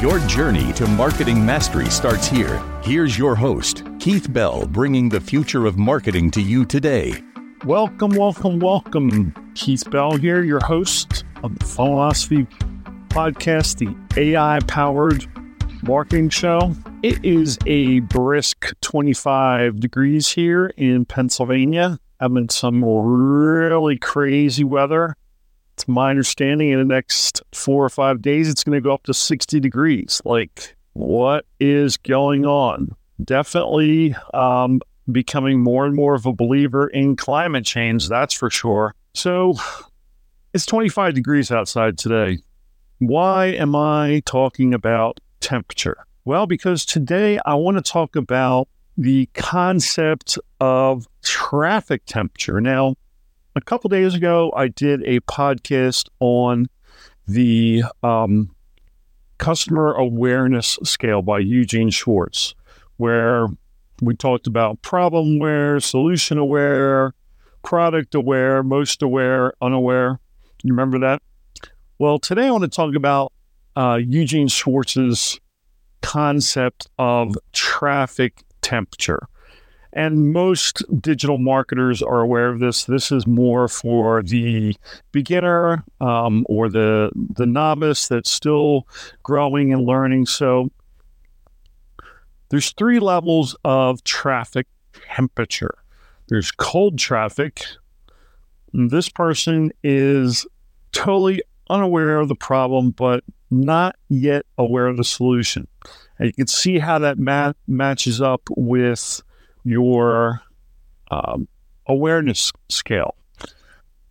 Your journey to marketing mastery starts here. Here's your host, Keith Bell, bringing the future of marketing to you today. Welcome, welcome, welcome. Keith Bell here, your host of the Funnelosophy Podcast, the AI powered marketing show. It is a brisk 25 degrees here in Pennsylvania. Having some really crazy weather it's my understanding in the next four or five days, it's going to go up to 60 degrees. Like, what is going on? Definitely um, becoming more and more of a believer in climate change, that's for sure. So, it's 25 degrees outside today. Why am I talking about temperature? Well, because today I want to talk about the concept of traffic temperature. Now, a couple days ago, I did a podcast on the um, customer awareness scale by Eugene Schwartz, where we talked about problem aware, solution aware, product aware, most aware, unaware. You remember that? Well, today I want to talk about uh, Eugene Schwartz's concept of traffic temperature. And most digital marketers are aware of this. This is more for the beginner um, or the the novice that's still growing and learning. So there's three levels of traffic temperature. There's cold traffic. This person is totally unaware of the problem, but not yet aware of the solution. And you can see how that mat- matches up with your um, awareness scale.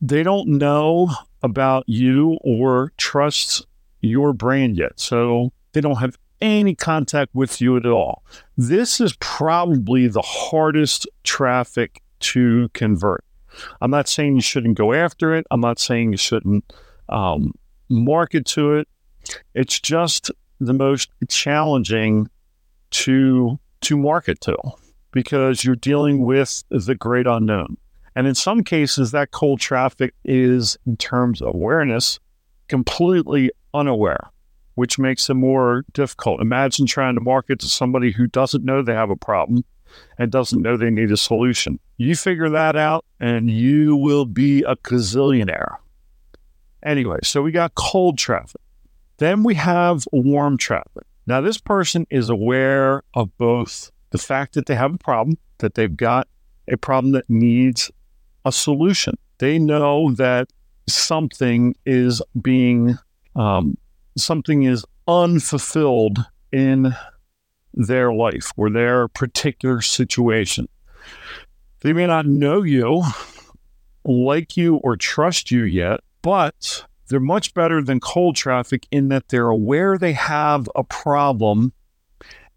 They don't know about you or trust your brand yet. So they don't have any contact with you at all. This is probably the hardest traffic to convert. I'm not saying you shouldn't go after it. I'm not saying you shouldn't um, market to it. It's just the most challenging to to market to because you're dealing with the great unknown. And in some cases, that cold traffic is, in terms of awareness, completely unaware, which makes it more difficult. Imagine trying to market to somebody who doesn't know they have a problem and doesn't know they need a solution. You figure that out and you will be a gazillionaire. Anyway, so we got cold traffic. Then we have warm traffic. Now, this person is aware of both the fact that they have a problem, that they've got a problem that needs a solution. They know that something is being, um, something is unfulfilled in their life or their particular situation. They may not know you, like you, or trust you yet, but they're much better than cold traffic in that they're aware they have a problem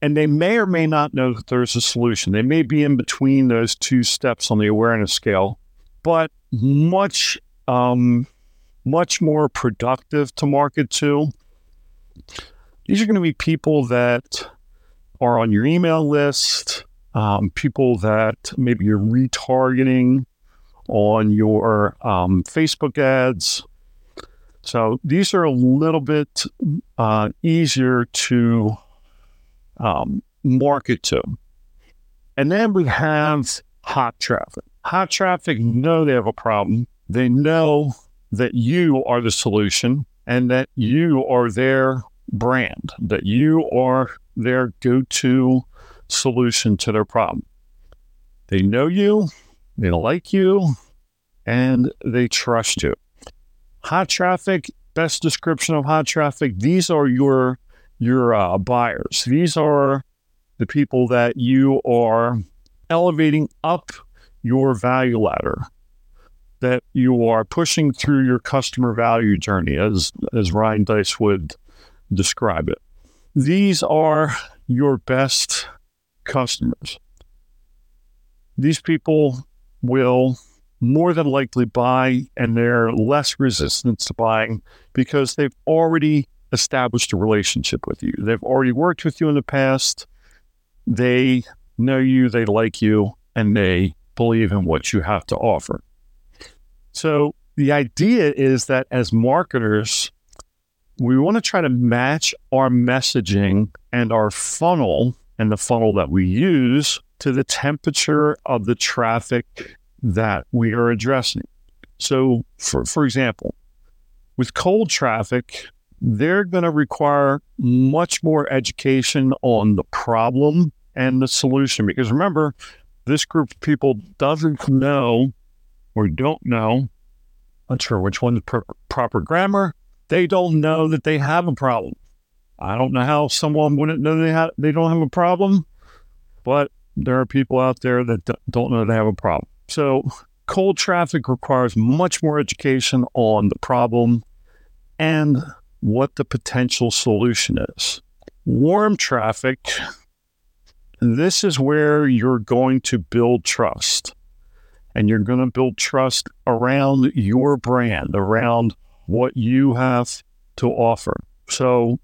and they may or may not know that there's a solution. They may be in between those two steps on the awareness scale, but much, um, much more productive to market to. These are going to be people that are on your email list, um, people that maybe you're retargeting on your um, Facebook ads. So these are a little bit uh, easier to um, market to. And then we have hot traffic. Hot traffic know they have a problem. They know that you are the solution and that you are their brand, that you are their go to solution to their problem. They know you, they like you, and they trust you. Hot traffic best description of hot traffic. These are your your uh, buyers. These are the people that you are elevating up your value ladder, that you are pushing through your customer value journey, as as Ryan Deiss would describe it. These are your best customers. These people will more than likely buy and they're less resistant to buying because they've already established a relationship with you. They've already worked with you in the past. They know you, they like you, and they believe in what you have to offer. So the idea is that as marketers, we want to try to match our messaging and our funnel and the funnel that we use to the temperature of the traffic that we are addressing. So, for, for example, with cold traffic, they're going to require much more education on the problem and the solution. Because remember, this group of people doesn't know or don't know, I'm not sure which one's pr- proper grammar, they don't know that they have a problem. I don't know how someone wouldn't know they have they don't have a problem, but there are people out there that d- don't know they have a problem. So cold traffic requires much more education on the problem and what the potential solution is. Warm traffic, this is where you're going to build trust. And you're going to build trust around your brand, around what you have to offer. So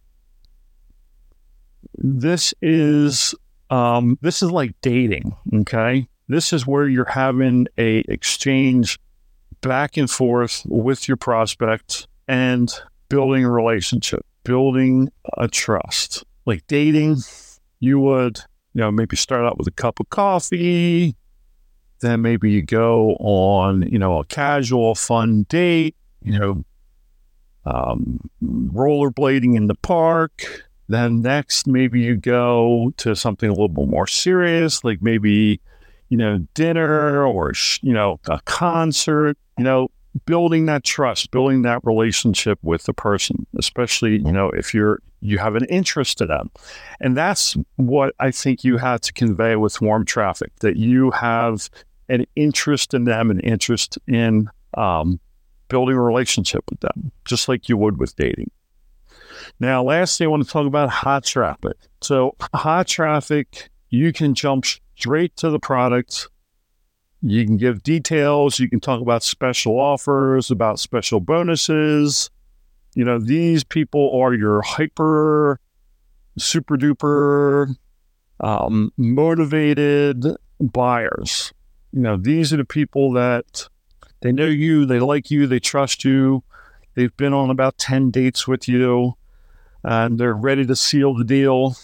this is um, this is like dating. Okay, this is where you're having a exchange back and forth with your prospect and building a relationship, building a trust. Like dating, you would you know maybe start out with a cup of coffee, then maybe you go on you know a casual, fun date. You know, um, rollerblading in the park. Then next, maybe you go to something a little bit more serious, like maybe, you know, dinner or, you know, a concert, you know, building that trust, building that relationship with the person, especially, you know, if you're, you have an interest in them. And that's what I think you have to convey with warm traffic, that you have an interest in them, an interest in um, building a relationship with them, just like you would with dating. Now, lastly, I want to talk about hot traffic. So, hot traffic, you can jump straight to the product. You can give details. You can talk about special offers, about special bonuses. You know, these people are your hyper, super duper um, motivated buyers. You know, these are the people that they know you, they like you, they trust you. They've been on about 10 dates with you, and they're ready to seal the deal,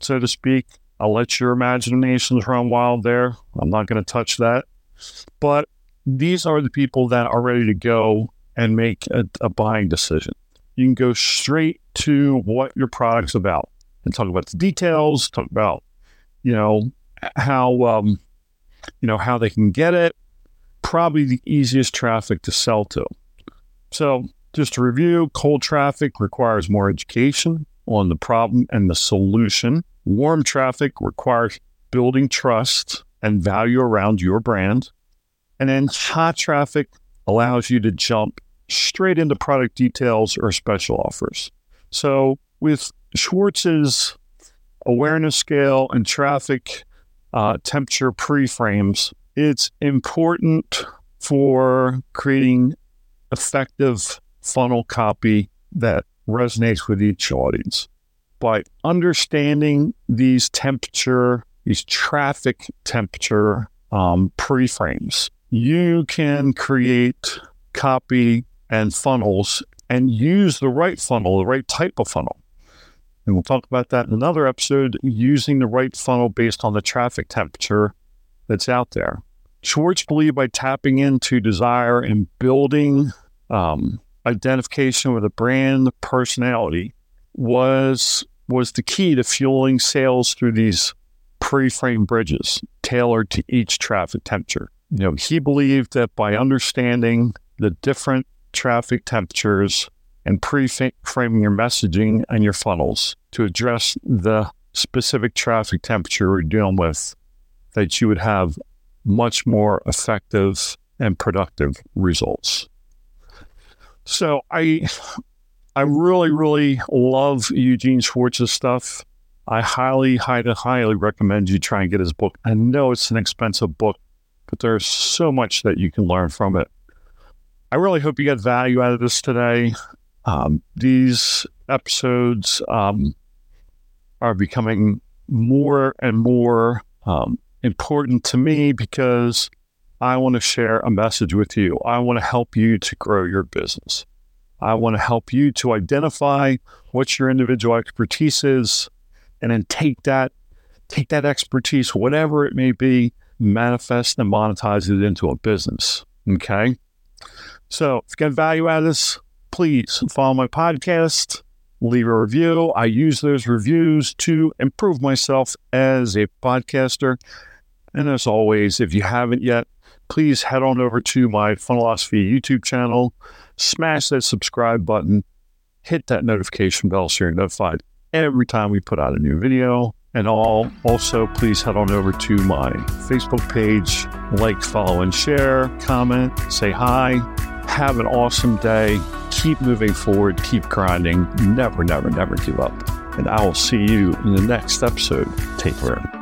so to speak. I'll let your imaginations run wild there. I'm not going to touch that. But these are the people that are ready to go and make a, a buying decision. You can go straight to what your product's about and talk about the details, talk about, you know, how, um, you know, how they can get it, probably the easiest traffic to sell to. So, just to review, cold traffic requires more education on the problem and the solution. Warm traffic requires building trust and value around your brand. And then hot traffic allows you to jump straight into product details or special offers. So, with Schwartz's awareness scale and traffic uh, temperature preframes, it's important for creating effective funnel copy that resonates with each audience. By understanding these temperature, these traffic temperature um, preframes, you can create copy and funnels and use the right funnel, the right type of funnel. And we'll talk about that in another episode using the right funnel based on the traffic temperature that's out there. Schwartz believed by tapping into desire and building um, identification with a brand personality was was the key to fueling sales through these pre-framed bridges tailored to each traffic temperature. You know, he believed that by understanding the different traffic temperatures and pre-framing your messaging and your funnels to address the specific traffic temperature we're dealing with that you would have much more effective and productive results. So I I really, really love Eugene Schwartz's stuff. I highly, highly, highly recommend you try and get his book. I know it's an expensive book, but there's so much that you can learn from it. I really hope you get value out of this today. Um, these episodes um, are becoming more and more um, important to me because I want to share a message with you. I want to help you to grow your business. I want to help you to identify what your individual expertise is and then take that take that expertise whatever it may be manifest and monetize it into a business okay? So if you get value out of this please follow my podcast leave a review. I use those reviews to improve myself as a podcaster. And as always if you haven't yet please head on over to my funnelosophy youtube channel smash that subscribe button hit that notification bell so you're notified every time we put out a new video. And all also please head on over to my Facebook page, like, follow, and share, comment, say hi. Have an awesome day. Keep moving forward, keep grinding. Never, never, never give up. And I will see you in the next episode. Take care.